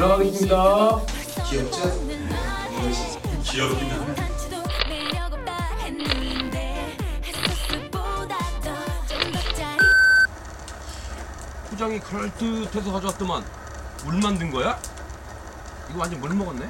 들어가겠습니다. 귀엽죠? 귀엽긴 하네. 포장이 그럴듯해서 가져왔더만 물 만든 거야? 이거 완전 물 먹었네?